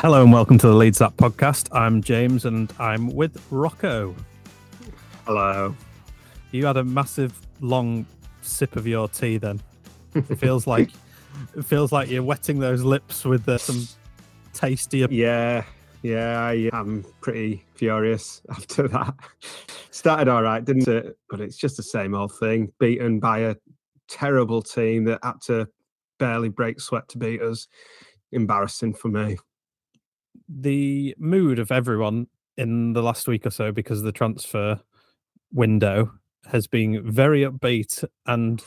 Hello and welcome to the Leads Up podcast. I'm James and I'm with Rocco. Hello. You had a massive long sip of your tea then. It feels like it feels like you're wetting those lips with uh, some tastier Yeah, yeah, I am pretty furious after that. Started all right, didn't it? But it's just the same old thing. Beaten by a terrible team that had to barely break sweat to beat us. Embarrassing for me. The mood of everyone in the last week or so because of the transfer window has been very upbeat and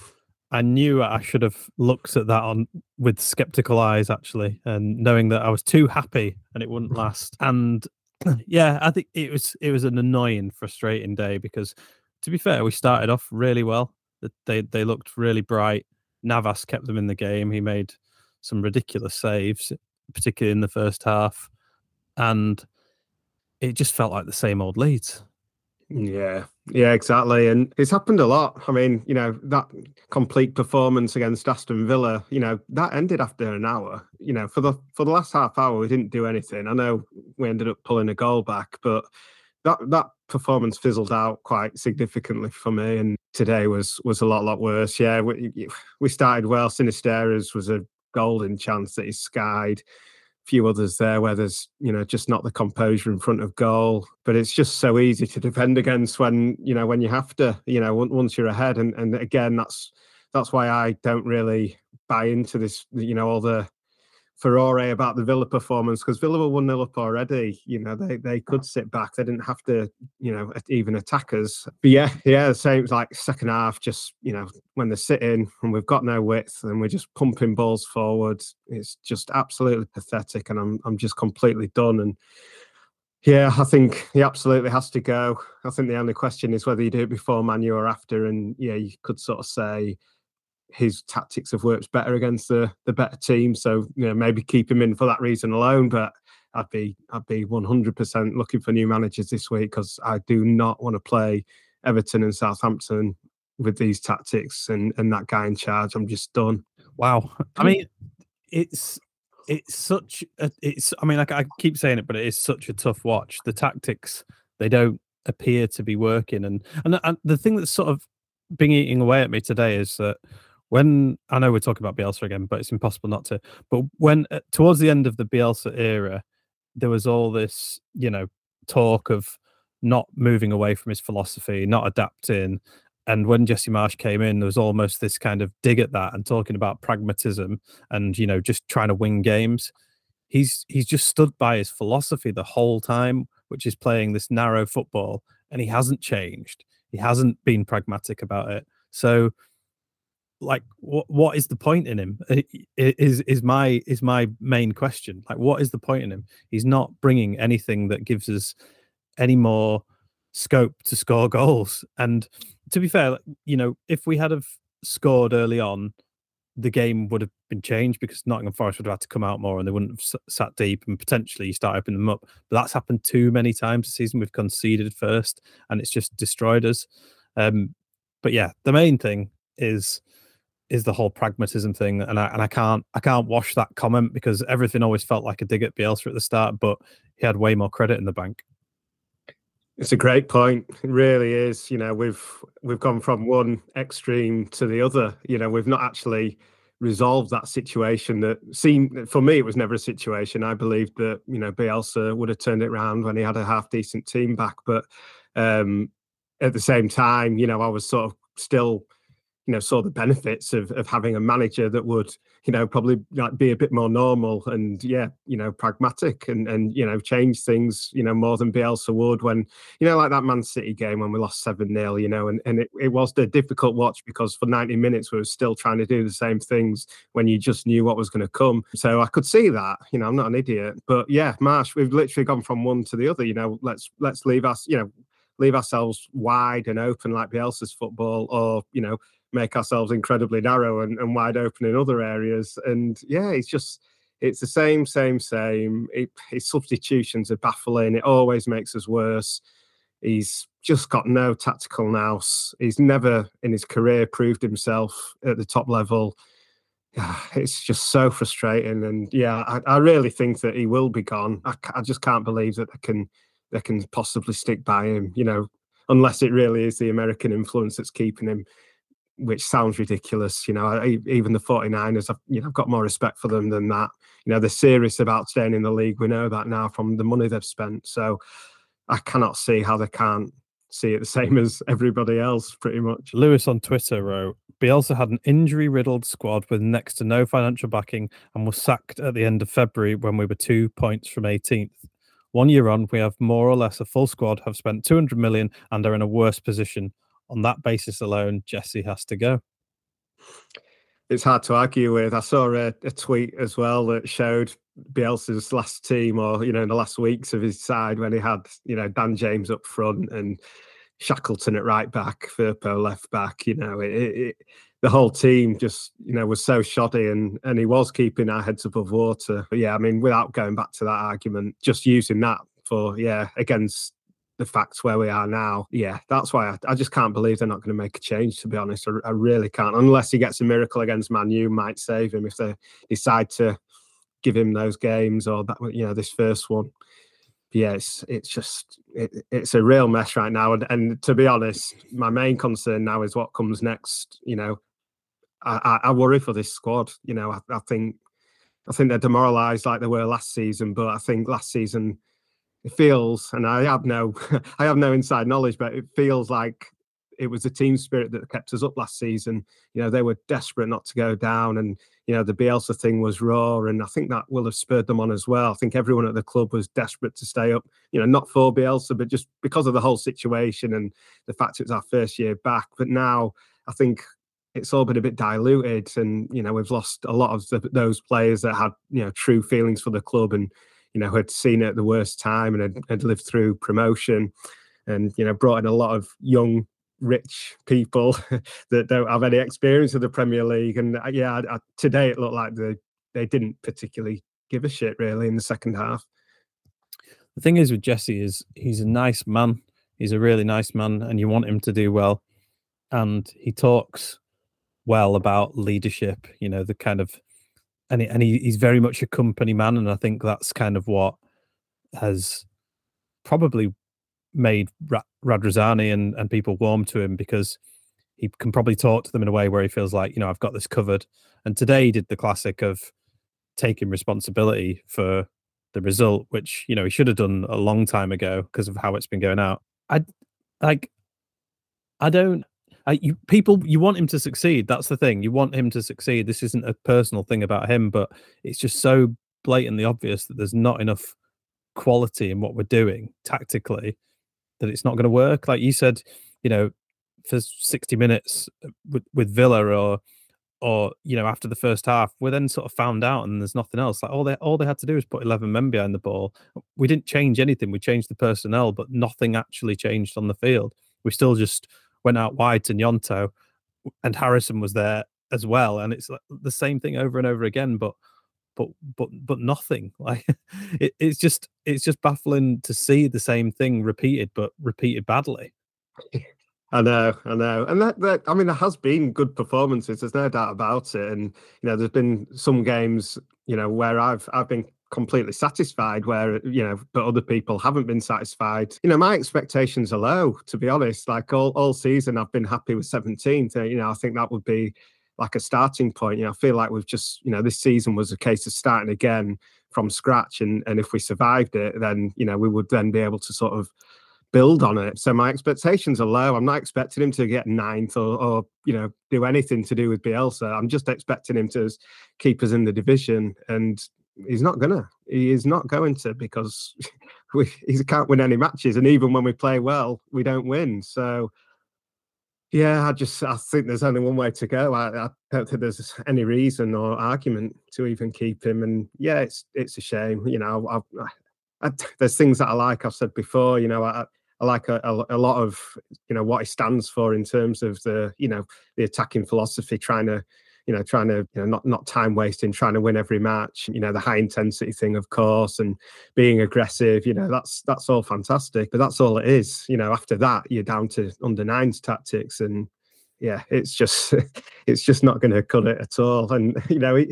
I knew I should have looked at that on with skeptical eyes actually and knowing that I was too happy and it wouldn't last. And yeah I think it was it was an annoying frustrating day because to be fair we started off really well. That they they looked really bright. Navas kept them in the game. He made some ridiculous saves particularly in the first half and it just felt like the same old Leeds. Yeah, yeah, exactly. And it's happened a lot. I mean, you know, that complete performance against Aston Villa, you know, that ended after an hour. You know, for the for the last half hour, we didn't do anything. I know we ended up pulling a goal back, but that that performance fizzled out quite significantly for me. And today was was a lot lot worse. Yeah, we we started well. Sinisterra's was a golden chance that he skied few others there where there's you know just not the composure in front of goal. But it's just so easy to defend against when you know when you have to you know once you're ahead. And and again that's that's why I don't really buy into this you know all the furore about the Villa performance because Villa were one 0 up already. You know they they could sit back. They didn't have to you know even attack us. But yeah, yeah, the same like second half. Just you know when they're sitting and we've got no width and we're just pumping balls forward. It's just absolutely pathetic, and I'm I'm just completely done. And yeah, I think he absolutely has to go. I think the only question is whether you do it before Man U or after. And yeah, you could sort of say his tactics have worked better against the the better team. So you know maybe keep him in for that reason alone. But I'd be I'd be 100% looking for new managers this week because I do not want to play Everton and Southampton with these tactics and and that guy in charge. I'm just done. Wow. I mean, it's it's such a, it's i mean like i keep saying it but it is such a tough watch the tactics they don't appear to be working and and, and the thing that's sort of been eating away at me today is that when i know we're talking about bielsa again but it's impossible not to but when uh, towards the end of the bielsa era there was all this you know talk of not moving away from his philosophy not adapting and when Jesse Marsh came in, there was almost this kind of dig at that and talking about pragmatism and you know just trying to win games. He's he's just stood by his philosophy the whole time, which is playing this narrow football, and he hasn't changed. He hasn't been pragmatic about it. So, like, what what is the point in him? Is is my is my main question? Like, what is the point in him? He's not bringing anything that gives us any more scope to score goals. And to be fair, you know, if we had have scored early on, the game would have been changed because Nottingham Forest would have had to come out more and they wouldn't have sat deep and potentially start opening them up. But that's happened too many times this season. We've conceded first and it's just destroyed us. Um, but yeah, the main thing is is the whole pragmatism thing, and I and I can't I can't wash that comment because everything always felt like a dig at Bielsa at the start, but he had way more credit in the bank. It's a great point. It really is. You know, we've we've gone from one extreme to the other. You know, we've not actually resolved that situation that seemed for me it was never a situation i believed that you know bielsa would have turned it around when he had a half decent team back but um at the same time you know i was sort of still you know saw the benefits of of having a manager that would you know probably like be a bit more normal and yeah you know pragmatic and and you know change things you know more than Bielsa would when you know like that Man City game when we lost seven 0 you know and and it, it was a difficult watch because for 90 minutes we were still trying to do the same things when you just knew what was going to come so I could see that you know I'm not an idiot but yeah Marsh we've literally gone from one to the other you know let's let's leave us you know leave ourselves wide and open like Bielsa's football or you know make ourselves incredibly narrow and, and wide open in other areas. And yeah, it's just it's the same, same, same. It, his substitutions are baffling. It always makes us worse. He's just got no tactical nous. He's never in his career proved himself at the top level. It's just so frustrating, and yeah, I, I really think that he will be gone. I, I just can't believe that they can they can possibly stick by him. You know, unless it really is the American influence that's keeping him which sounds ridiculous. You know, I, even the 49ers, I've, you know, I've got more respect for them than that. You know, they're serious about staying in the league. We know that now from the money they've spent. So I cannot see how they can't see it the same as everybody else, pretty much. Lewis on Twitter wrote, Bielsa had an injury riddled squad with next to no financial backing and was sacked at the end of February when we were two points from 18th. One year on, we have more or less a full squad, have spent 200 million, and are in a worse position on that basis alone, Jesse has to go. It's hard to argue with. I saw a, a tweet as well that showed Bielsa's last team, or you know, in the last weeks of his side when he had you know Dan James up front and Shackleton at right back, Firpo left back. You know, it, it, the whole team just you know was so shoddy, and and he was keeping our heads above water. But yeah, I mean, without going back to that argument, just using that for yeah against the facts where we are now, yeah, that's why I, I just can't believe they're not going to make a change. To be honest, I, I, really can't. Unless he gets a miracle against Man U, might save him if they decide to give him those games or that you know this first one. But yeah, it's it's just it, it's a real mess right now. And, and to be honest, my main concern now is what comes next. You know, I, I, worry for this squad. You know, I, I think I think they're demoralised like they were last season. But I think last season it feels, and I have no, I have no inside knowledge, but it feels like it was the team spirit that kept us up last season. You know, they were desperate not to go down, and you know the Bielsa thing was raw, and I think that will have spurred them on as well. I think everyone at the club was desperate to stay up. You know, not for Bielsa, but just because of the whole situation and the fact it was our first year back. But now I think it's all been a bit diluted, and you know we've lost a lot of the, those players that had you know true feelings for the club and you know, had seen it at the worst time and had, had lived through promotion and, you know, brought in a lot of young, rich people that don't have any experience of the Premier League. And uh, yeah, I, I, today it looked like they, they didn't particularly give a shit really in the second half. The thing is with Jesse is he's a nice man. He's a really nice man, and you want him to do well. And he talks well about leadership. You know the kind of and he, and he, he's very much a company man, and I think that's kind of what has probably made Ra- Radrizzani and, and people warm to him because he can probably talk to them in a way where he feels like you know I've got this covered. And today he did the classic of taking responsibility for the result, which you know he should have done a long time ago because of how it's been going out. I like I don't uh, you people you want him to succeed. That's the thing. You want him to succeed. This isn't a personal thing about him, but it's just so blatantly obvious that there's not enough quality in what we're doing tactically that it's not going to work. Like you said, you know, for 60 minutes uh, with, with Villa or or you know after the first half, we're then sort of found out and there's nothing else. Like all they all they had to do was put 11 men behind the ball. We didn't change anything. We changed the personnel, but nothing actually changed on the field. We still just went out wide to Gnonto, and Harrison was there as well, and it's the same thing over and over again, but but but but nothing. Like it, it's just it's just baffling to see the same thing repeated, but repeated badly. I know, I know, and that, that I mean, there has been good performances. There's no doubt about it, and you know, there's been some games, you know, where I've I've been completely satisfied where you know but other people haven't been satisfied. You know my expectations are low to be honest. Like all, all season i've been happy with 17th you know i think that would be like a starting point. You know i feel like we've just you know this season was a case of starting again from scratch and and if we survived it then you know we would then be able to sort of build on it. So my expectations are low. I'm not expecting him to get ninth or, or you know do anything to do with bielsa. I'm just expecting him to keep us in the division and he's not gonna. He is not going to because we he can't win any matches, and even when we play well, we don't win. So yeah, I just I think there's only one way to go. I, I don't think there's any reason or argument to even keep him. And yeah, it's it's a shame. You know, I, I, there's things that I like. I've said before. You know, I, I like a, a, a, lot of you know what he stands for in terms of the you know the attacking philosophy, trying to you know, trying to, you know, not not time wasting, trying to win every match, you know, the high intensity thing, of course, and being aggressive, you know, that's that's all fantastic. But that's all it is. You know, after that, you're down to under nines tactics and yeah, it's just it's just not going to cut it at all. And you know,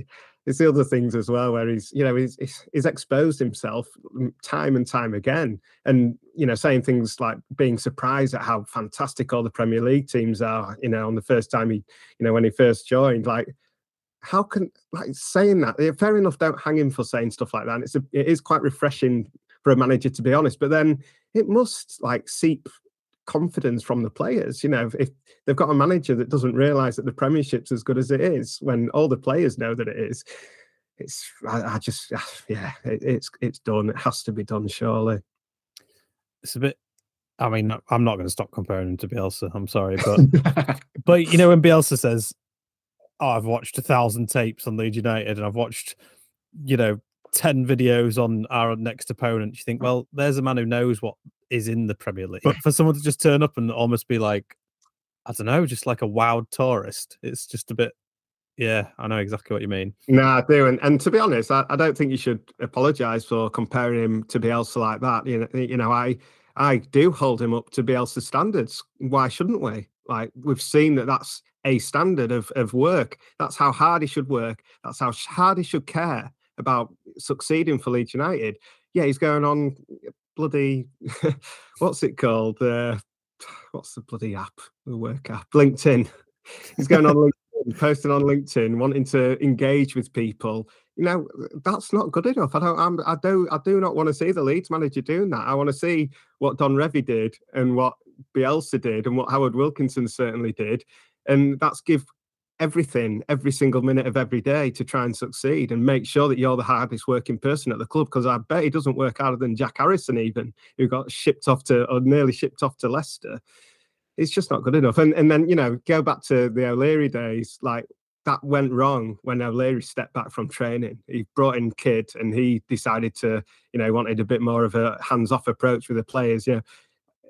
it's the other things as well where he's you know he's, he's exposed himself mm, time and time again. And you know saying things like being surprised at how fantastic all the premier league teams are you know on the first time he you know when he first joined like how can like saying that fair enough don't hang him for saying stuff like that and it's a, it is quite refreshing for a manager to be honest but then it must like seep confidence from the players. You know, if they've got a manager that doesn't realise that the Premiership's as good as it is, when all the players know that it is, it's I, I just ah, yeah, it, it's it's done. It has to be done, surely. It's a bit. I mean, I'm not going to stop comparing him to Bielsa. I'm sorry, but but you know when Bielsa says, "Oh, I've watched a thousand tapes on Leeds United, and I've watched, you know, 10 videos on our next opponent, you think, mm. well, there's a man who knows what is in the Premier League. But for someone to just turn up and almost be like, I don't know, just like a wild tourist, it's just a bit. Yeah, I know exactly what you mean. No, I do, and, and to be honest, I, I don't think you should apologise for comparing him to Bielsa like that. You know, you know, I I do hold him up to Bielsa standards. Why shouldn't we? Like we've seen that that's a standard of of work. That's how hard he should work. That's how hard he should care about succeeding for Leeds United. Yeah, he's going on bloody what's it called? Uh, what's the bloody app? The work app, LinkedIn. He's going on LinkedIn, posting on LinkedIn, wanting to engage with people. You know, that's not good enough. I don't. I'm, I do. I do not want to see the Leeds manager doing that. I want to see what Don Revie did and what Bielsa did and what Howard Wilkinson certainly did, and that's give everything every single minute of every day to try and succeed and make sure that you're the hardest working person at the club because I bet he doesn't work harder than Jack Harrison even who got shipped off to or nearly shipped off to Leicester it's just not good enough and and then you know go back to the O'Leary days like that went wrong when O'Leary stepped back from training. He brought in Kidd and he decided to, you know, wanted a bit more of a hands-off approach with the players. You know,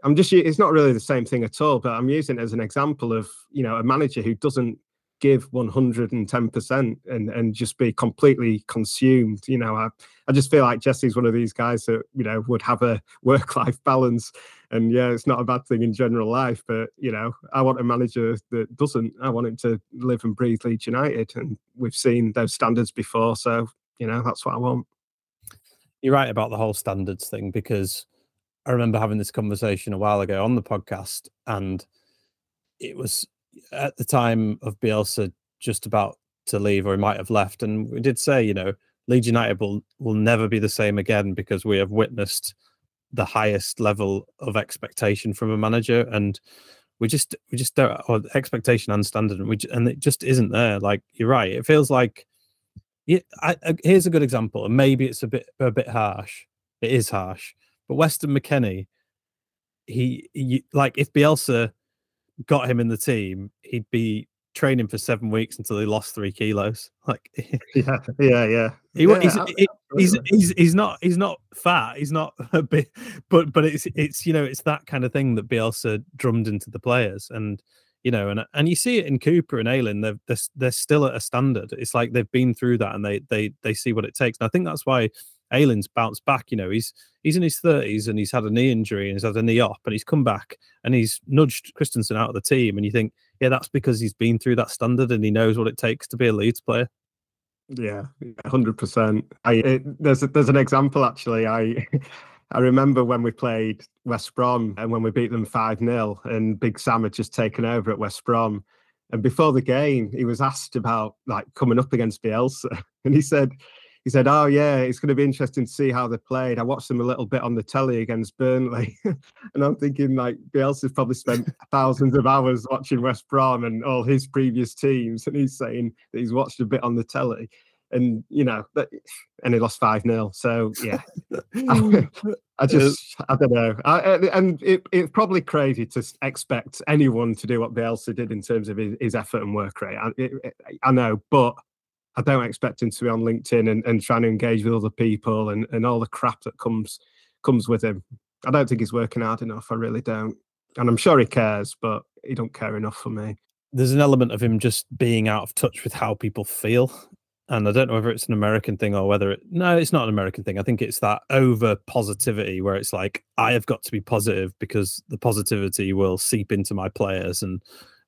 I'm just it's not really the same thing at all, but I'm using it as an example of, you know, a manager who doesn't give 110% and and just be completely consumed you know? I i just feel like jesse's one of these guys that you know would have a work life balance. And yeah it's not a bad thing in general life but you know i want a manager that doesn't. I want him to live and breathe leeds united and we've seen those standards before so you know that's what i want. You're right about the whole standards thing because i remember having this conversation a while ago on the podcast and it was at the time of Bielsa just about to leave, or he might have left. And we did say, you know, Leeds United will will never be the same again because we have witnessed the highest level of expectation from a manager, and we just we just don't or expectation and standard, and we and it just isn't there. Like you're right, it feels like. Yeah, I, I, here's a good example, and maybe it's a bit a bit harsh. It is harsh, but Weston McKennie, he, he like if Bielsa got him in the team, he'd be training for seven weeks until he lost three kilos. Like, yeah, yeah, yeah. He, yeah he's, he's, he's he's not he's not fat. He's not a bit, but but it's it's you know it's that kind of thing that Bielsa drummed into the players, and you know, and and you see it in Cooper and Ayling. They're, they're they're still at a standard. It's like they've been through that, and they they they see what it takes. And I think that's why Ayling's bounced back. You know, he's he's in his thirties and he's had a knee injury and he's had a knee op, and he's come back and he's nudged Kristensen out of the team. And you think, yeah, that's because he's been through that standard and he knows what it takes to be a Leeds player. Yeah, hundred percent. I it, there's a, there's an example actually. I I remember when we played West Brom and when we beat them five 0 and Big Sam had just taken over at West Brom. And before the game, he was asked about like coming up against Bielsa, and he said he said, "Oh yeah, it's going to be interesting to see how they played. I watched them a little bit on the telly against Burnley, and I'm thinking like Bielsa's probably spent thousands of hours watching West Brom and all his previous teams, and he's saying that he's watched a bit on the telly." And you know, and he lost five 0 So yeah, I, I, just I don't know. I, and it, it's probably crazy to expect anyone to do what Bielsa did in terms of his, his effort and work rate. I, it, I know, but I don't expect him to be on LinkedIn and, and trying to engage with other people and, and all the crap that comes comes with him. I don't think he's working hard enough. I really don't. And I'm sure he cares, but he don't care enough for me. There's an element of him just being out of touch with how people feel. And I don't know whether it's an American thing or whether it no, it's not an American thing. I think it's that over positivity where it's like I have got to be positive because the positivity will seep into my players and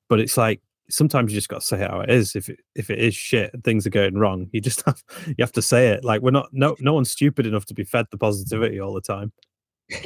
but it's like sometimes you just got to say how it is. If it, if it is shit things are going wrong, you just have you have to say it. Like we're not no no one's stupid enough to be fed the positivity all the time.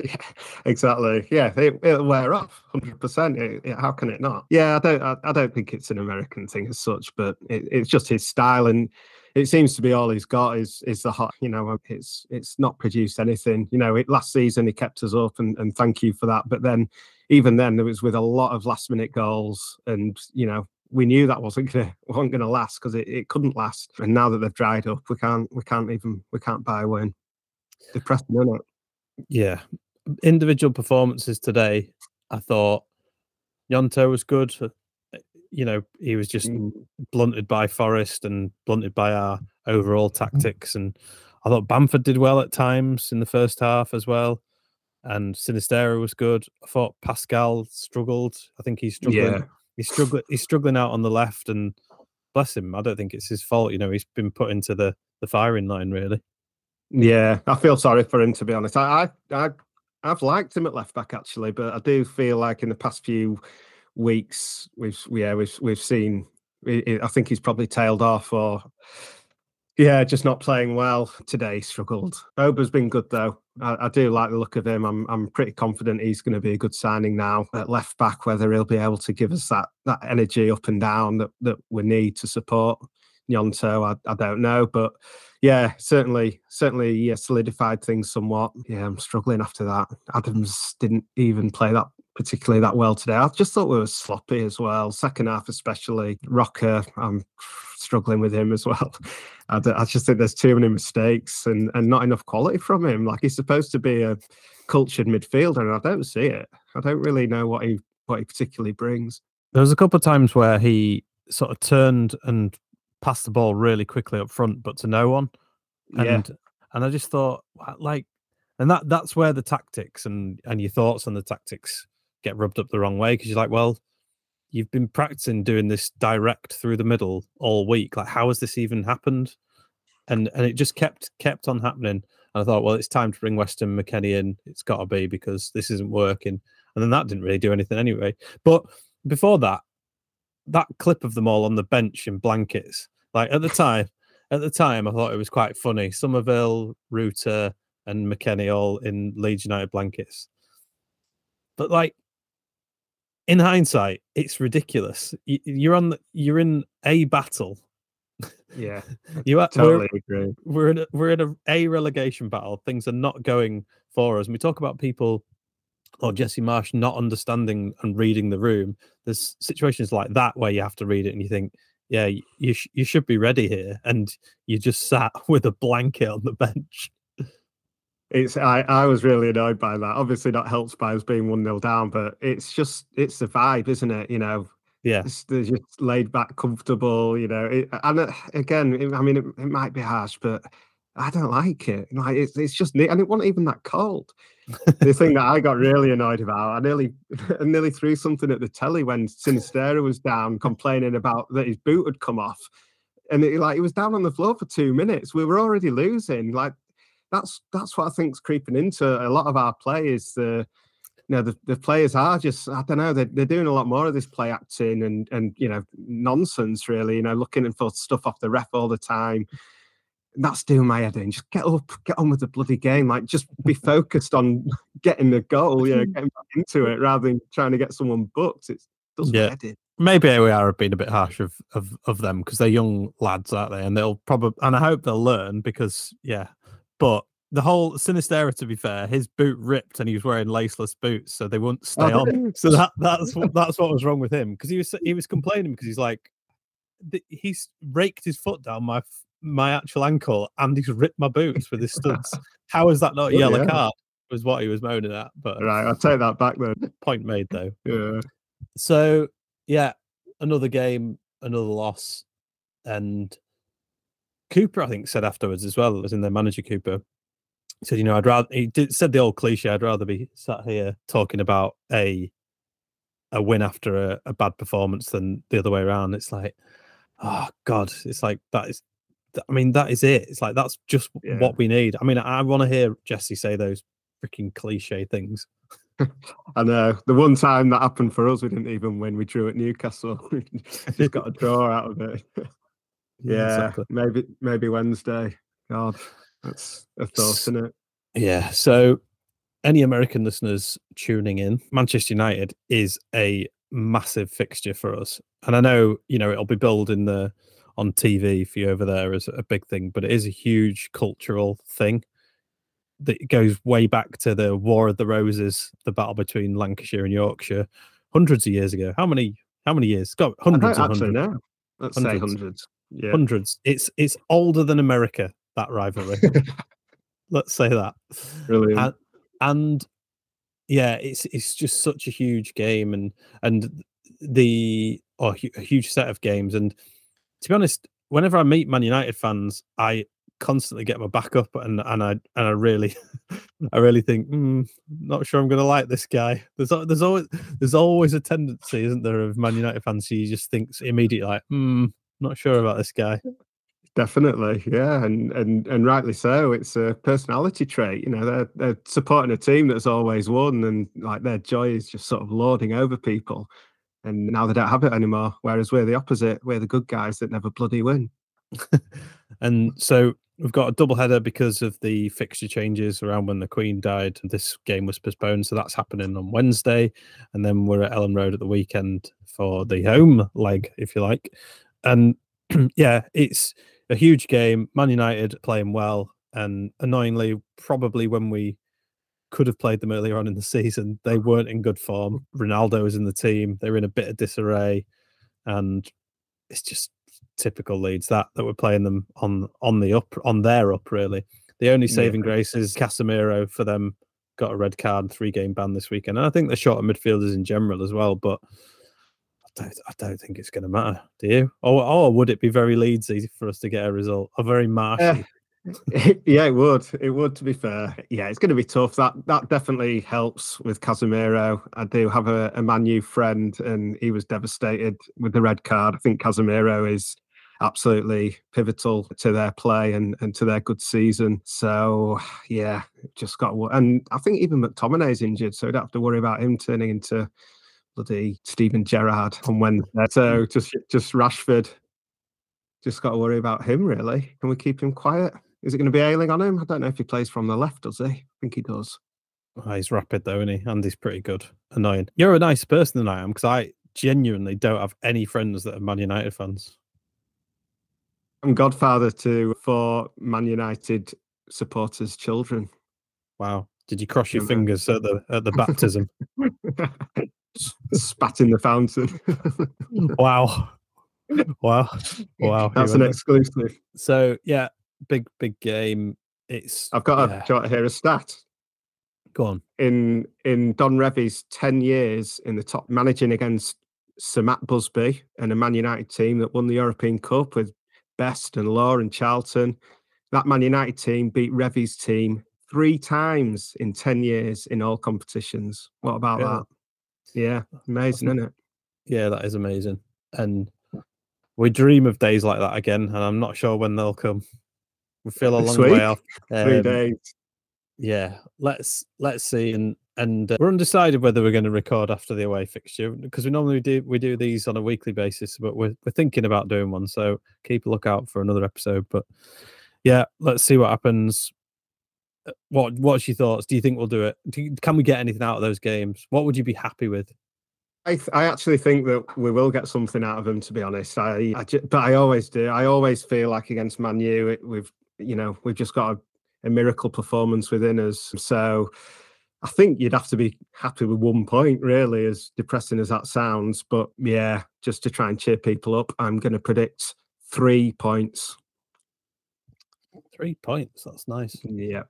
yeah, exactly. Yeah, it, will wear off. Hundred percent. How can it not? Yeah, I don't. I, I, don't think it's an American thing as such, but it, it's just his style, and it seems to be all he's got is is the hot. You know, um, it's it's not produced anything. You know, it, last season he kept us up, and and thank you for that. But then, even then, there was with a lot of last minute goals, and you know, we knew that wasn't gonna wasn't gonna last because it, it couldn't last. And now that they've dried up, we can't we can't even we can't buy one. win. Depressing, isn't it? Yeah. Individual performances today, I thought Gnonto was good. Uh, you know, he was just mm. blunted by Forest and blunted by our overall mm-hmm. tactics. And I thought Bamford did well at times in the first half as well. And Sinisterra was good. I thought Pascal struggled. I think he's struggling. Yeah he's struggling he's struggling out on the left and bless him i don't think it's his fault you know he's been put into the the firing line really. Yeah i feel sorry for him to be honest. I i, I i've liked him at left back actually but i do feel like in the past few weeks we've yeah we've we've seen i think he's probably tailed off or yeah, just not playing well today. Struggled. Wöber's been good though. I, I, do like the look of him. I'm I'm pretty confident he's going to be a good signing now at left back. Whether he'll be able to give us that that energy up and down that that we need to support Gnonto, I, I don't know, but yeah, certainly certainly yeah solidified things somewhat. Yeah, I'm struggling after that. Adams didn't even play that particularly that well today. I just thought we were sloppy as well. Second half, especially. Roca, I'm struggling with him as well. I, I, just think there's too many mistakes and, and not enough quality from him. Like he's supposed to be a cultured midfielder, and I don't see it. I don't really know what he what he particularly brings. There was a couple of times where he sort of turned and passed the ball really quickly up front, but to no one. And yeah. and I just thought like and that that's where the tactics and and your thoughts on the tactics get rubbed up the wrong way because you're like, well, you've been practicing doing this direct through the middle all week. Like, how has this even happened? And and it just kept kept on happening. And I thought, well, it's time to bring Weston McKennie in. It's got to be because this isn't working. And then that didn't really do anything anyway. But before that, that clip of them all on the bench in blankets, like at the time, at the time, I thought it was quite funny. Summerville, Rutter, and McKennie all in Leeds United blankets. But like in hindsight, it's ridiculous. You're on. The, you're in a battle. Yeah, you are, totally we're, agree. We're in a, we're in a, a relegation battle. Things are not going for us. And we talk about people or Jesse Marsh not understanding and reading the room. There's situations like that where you have to read it and you think, yeah, you sh- you should be ready here, and you just sat with a blanket on the bench it's I, I was really annoyed by that. Obviously not helped by us being one 0 down, but it's just it's the vibe, isn't it? You know, yeah, it's, they're just laid back, comfortable. You know, it, and uh, again, it, I mean, it, it, might be harsh, but I don't like it. Like it's it's just neat and it wasn't even that cold. the thing that I got really annoyed about, I nearly I nearly threw something at the telly when Sinisterra was down, complaining about that his boot had come off, and it, like he was down on the floor for two minutes. We were already losing. Like that's that's what I think's creeping into a lot of our play is the you know the, the players are just I don't know they're, they're doing a lot more of this play acting and and you know nonsense really you know looking for stuff off the ref all the time that's doing my head in. Just get up, get on with the bloody game. Like, just be focused on getting the goal, you know, getting back into it rather than trying to get someone booked. It does yeah. my head in. Maybe we are being a bit harsh of of, of them because they're young lads, aren't they? And they'll probably, and I hope they'll learn because, yeah. But the whole Sinisterra, to be fair, his boot ripped and he was wearing laceless boots, so they wouldn't stay oh, on. So that that's that's what was wrong with him because he was he was complaining because he's like he's raked his foot down my my actual ankle and he's ripped my boots with his studs. How is that not a yellow yeah. card? Was what he was moaning at. But right, I'll take that back then. Point made though. Yeah. So yeah, another game, another loss, and Cooper, I think, said afterwards as well, as in their manager Cooper, said, you know, I'd rather he did said the old cliche, I'd rather be sat here talking about a a win after a, a bad performance than the other way around. It's like, oh God, it's like that is I mean, that is it. It's like that's just yeah. what we need. I mean, I, I want to hear Jesse say those freaking cliche things. I know. The one time that happened for us, we didn't even win. We drew at Newcastle. we just got a draw out of it. yeah, exactly. maybe maybe Wednesday. God, that's a thought, isn't it? Yeah. So, any American listeners tuning in, Manchester United is a massive fixture for us, and I know you know it'll be billed in the on TV for you over there as a big thing, but it is a huge cultural thing that goes way back to the War of the Roses, the battle between Lancashire and Yorkshire, hundreds of years ago. How many? How many years? Got hundreds. I actually know. Let's hundreds. say hundreds. Yeah. Hundreds. It's it's older than America. That rivalry. Let's say that. Brilliant. And, and yeah, it's it's just such a huge game, and and the oh, a huge set of games, and to be honest, whenever I meet Man United fans, I constantly get my back up and and I and I really I really think mm, not sure I'm going to like this guy. There's there's always there's always a tendency, isn't there, of Man United fans who just thinks immediately like, hmm, not sure about this guy. Definitely, yeah, and and and rightly so. It's a personality trait. You know, they're they're supporting a team that's always won, and like their joy is just sort of lording over people and now they don't have it anymore. Whereas we're the opposite. We're the good guys that never bloody win. and so we've got a double header because of the fixture changes around when the Queen died. This game was postponed, so that's happening on Wednesday, and then we're at Elland Road at the weekend for the home leg, if you like. And yeah, it's a huge game. Man United playing well, and annoyingly, probably when we could have played them earlier on in the season. They weren't in good form. Ronaldo was in the team. They were in a bit of disarray, and it's just typical Leeds that that we're playing them on on the up on their up really. The only saving yeah. grace is Casemiro for them got a red card, three game ban this weekend. And I think the short of midfielders in general as well, but don't, I don't think it's going to matter. Do you? Or, or would it be very Leedsy for us to get a result? Or very marshy? Uh, yeah, it would. It would. To be fair, yeah, it's going to be tough. That that definitely helps with Casemiro. I do have a, a Man U friend, and he was devastated with the red card. I think Casemiro is absolutely pivotal to their play and, and to their good season. So yeah, just got and I think even McTominay's injured, so we don't have to worry about him turning into bloody Steven Gerrard on Wednesday. So mm. just just Rashford. Just got to worry about him, really. Can we keep him quiet? Is it going to be Ayling on him? I don't know if he plays from the left, does he? I think he does. Oh, he's rapid though, isn't he? And he's pretty good. Annoying. You're a nice person than I am because I genuinely don't have any friends that are Man United fans. I'm godfather to four Man United supporters' children. Wow. Did you cross your fingers at the at the baptism? Spat in the fountain. wow. Wow. Wow. That's an exclusive. So yeah, big big game. It's I've got yeah. a to hear a stat. Go on. In in Don Revie's ten years in the top managing against Sir Matt Busby and a Man United team that won the European Cup with Best and Law and Charlton. That Man United team beat Revie's team three times in 10 years in all competitions. What about yeah. that? Yeah, amazing, isn't it? Yeah, that is amazing. And we dream of days like that again, and I'm not sure when they'll come. We feel a long way off. Three Um, days. yeah, let's let's see, and and uh, we're undecided whether we're going to record after the away fixture because we normally do we do these on a weekly basis, but we're we're thinking about doing one, so keep a lookout for another episode. But yeah, let's see what happens. What what's your thoughts? Do you think we'll do it? Do you- can we get anything out of those games? What would you be happy with? I, th- I actually think that we will get something out of them. To be honest, I, I ju- but I always do. I always feel like against Man U, it, we've you know we've just got a, a miracle performance within us. So I think you'd have to be happy with one point, really, as depressing as that sounds. But yeah, just to try and cheer people up, I'm going to predict three points. Three points. That's nice. Yeah,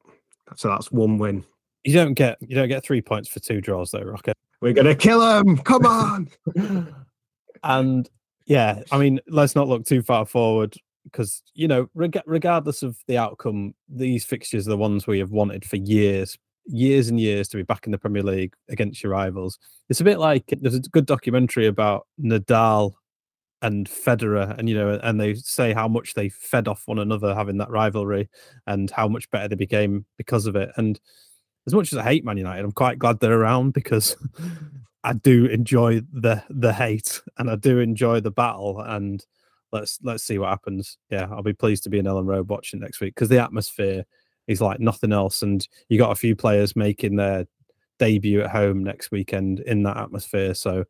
so that's one win. You don't get you don't get three points for two draws though, Rocket. We're going to kill them. Come on. and yeah, I mean, let's not look too far forward because you know, reg- regardless of the outcome, these fixtures are the ones we have wanted for years, years and years to be back in the Premier League against your rivals. It's a bit like there's a good documentary about Nadal and Federer, and you know, and they say how much they fed off one another having that rivalry, and how much better they became because of it. And as much as I hate Man United, I'm quite glad they're around because I do enjoy the the hate and I do enjoy the battle. And let's let's see what happens. Yeah, I'll be pleased to be in Elland Road watching next week because the atmosphere is like nothing else. And you got a few players making their debut at home next weekend in that atmosphere. So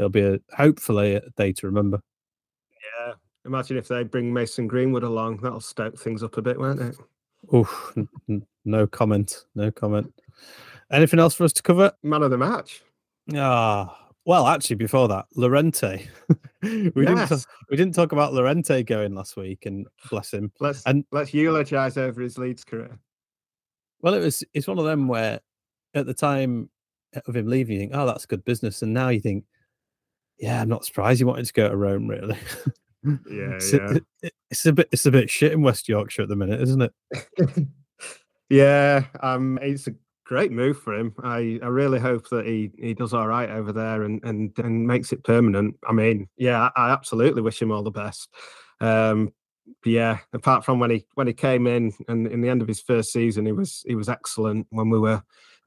it'll be a hopefully a day to remember. Yeah. Imagine if they bring Mason Greenwood along. That'll stoke things up a bit, won't it? Oof, n- no comment. No comment. Anything else for us to cover? Man of the match. Ah, well, actually, before that, Llorente. we didn't. Yes. we didn't talk about Llorente going last week, and bless him. Let's And- let's eulogize over his Leeds career. Well, it was. It's one of them where, at the time of him leaving, you think, "Oh, that's good business," and now you think, "Yeah, I'm not surprised he wanted to go to Rome." Really, Yeah, it's, yeah. it- it- it's a bit. It's a bit shit in West Yorkshire at the minute, isn't it? yeah, um, it's a great move for him. I, I really hope that he, he does all right over there and, and and makes it permanent. I mean, yeah, I, I absolutely wish him all the best. Um, yeah, apart from when he when he came in and in the end of his first season, he was he was excellent when we were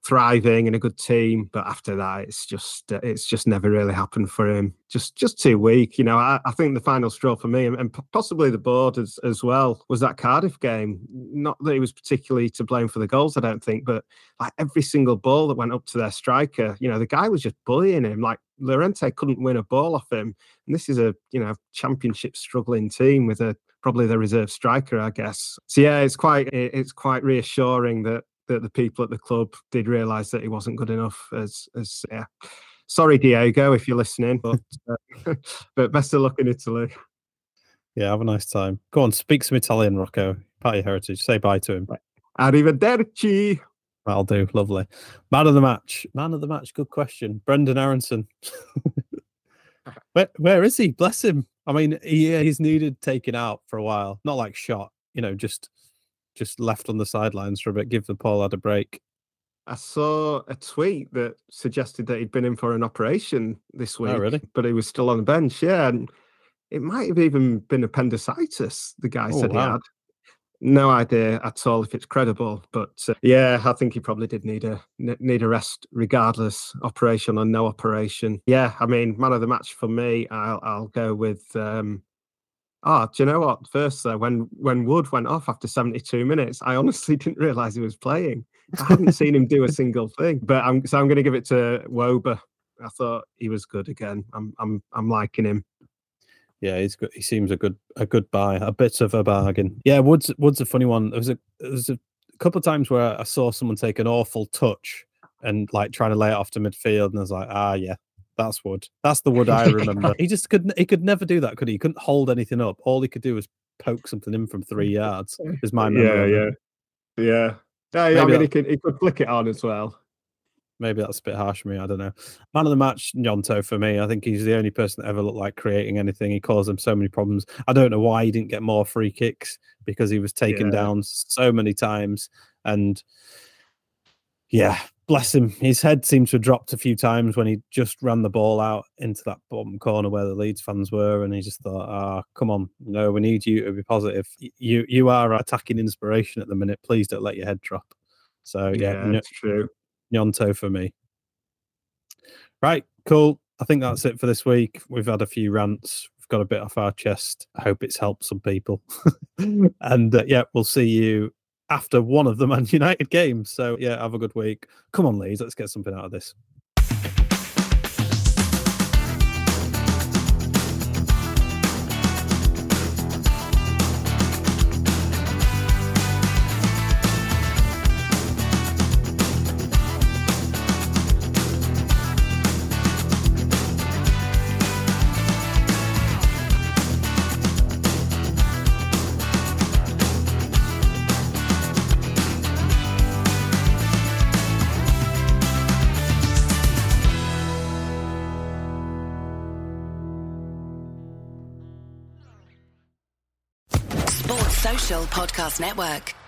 thriving and a good team. But after that, it's just uh, it's just never really happened for him. Just just too weak. You know, I, I think the final straw for me and, and possibly the board as as well was that Cardiff game. Not that he was particularly to blame for the goals, I don't think, but like every single ball that went up to their striker, you know, the guy was just bullying him. Like Llorente couldn't win a ball off him. And this is a you know championship struggling team with a probably the reserve striker, I guess. So yeah, it's quite it's quite reassuring that that the people at the club did realise that he wasn't good enough. As as yeah, sorry Diego if you're listening, but uh, but best of luck in Italy. Yeah, have a nice time. Go on, speak some Italian, Rocco. Part of your heritage. Say bye to him. Arrivederci. That'll do. Lovely. Man of the match. Man of the match. Good question. Brenden Aaronson. where, where is he? Bless him. I mean, he, he's needed taken out for a while. Not like shot, you know, just just left on the sidelines for a bit. Give the Pollard a break. I saw a tweet that suggested that he'd been in for an operation this week, Oh, really? but he was still on the bench. Yeah, and it might have even been appendicitis. The guy Oh, said he had. No idea at all if it's credible, but uh, yeah, I think he probably did need a need a rest, regardless, operation or no operation. Yeah, I mean, man of the match for me, I'll I'll go with. um Oh, do you know what? First, though, when when Wood went off after 72 minutes, I honestly didn't realise he was playing. I hadn't seen him do a single thing. But I'm so I'm going to give it to Wöber. I thought he was good again. I'm I'm I'm liking him. Yeah, he's good. He seems a good a good buy, a bit of a bargain. Yeah, Woods Woods a funny one. There was a there was a couple of times where I saw someone take an awful touch and like trying to lay it off to midfield, and I was like, ah, yeah, that's Wood. That's the Wood I remember. he just couldn't. He could never do that, could he? He couldn't hold anything up. All he could do was poke something in from three yards. Is my memory. Yeah, yeah, yeah, yeah. I mean, I'll- he could he could flick it on as well. Maybe that's a bit harsh for me. I don't know. Man of the match, Gnonto for me. I think he's the only person that ever looked like creating anything. He caused them so many problems. I don't know why he didn't get more free kicks because he was taken Yeah. down so many times. And yeah, bless him. His head seemed to have dropped a few times when he just ran the ball out into that bottom corner where the Leeds fans were, and he just thought, "Ah, oh, come on, no, we need you to be positive. You you are attacking inspiration at the minute. Please don't let your head drop." So yeah, yeah that's true. Gnonto for me. Right, cool. I think that's it for this week. We've had a few rants. We've got a bit off our chest. I hope it's helped some people. and uh, yeah, we'll see you after one of the Man United games. So yeah, have a good week. Come on, Leeds, let's get something out of this. Podcast Network.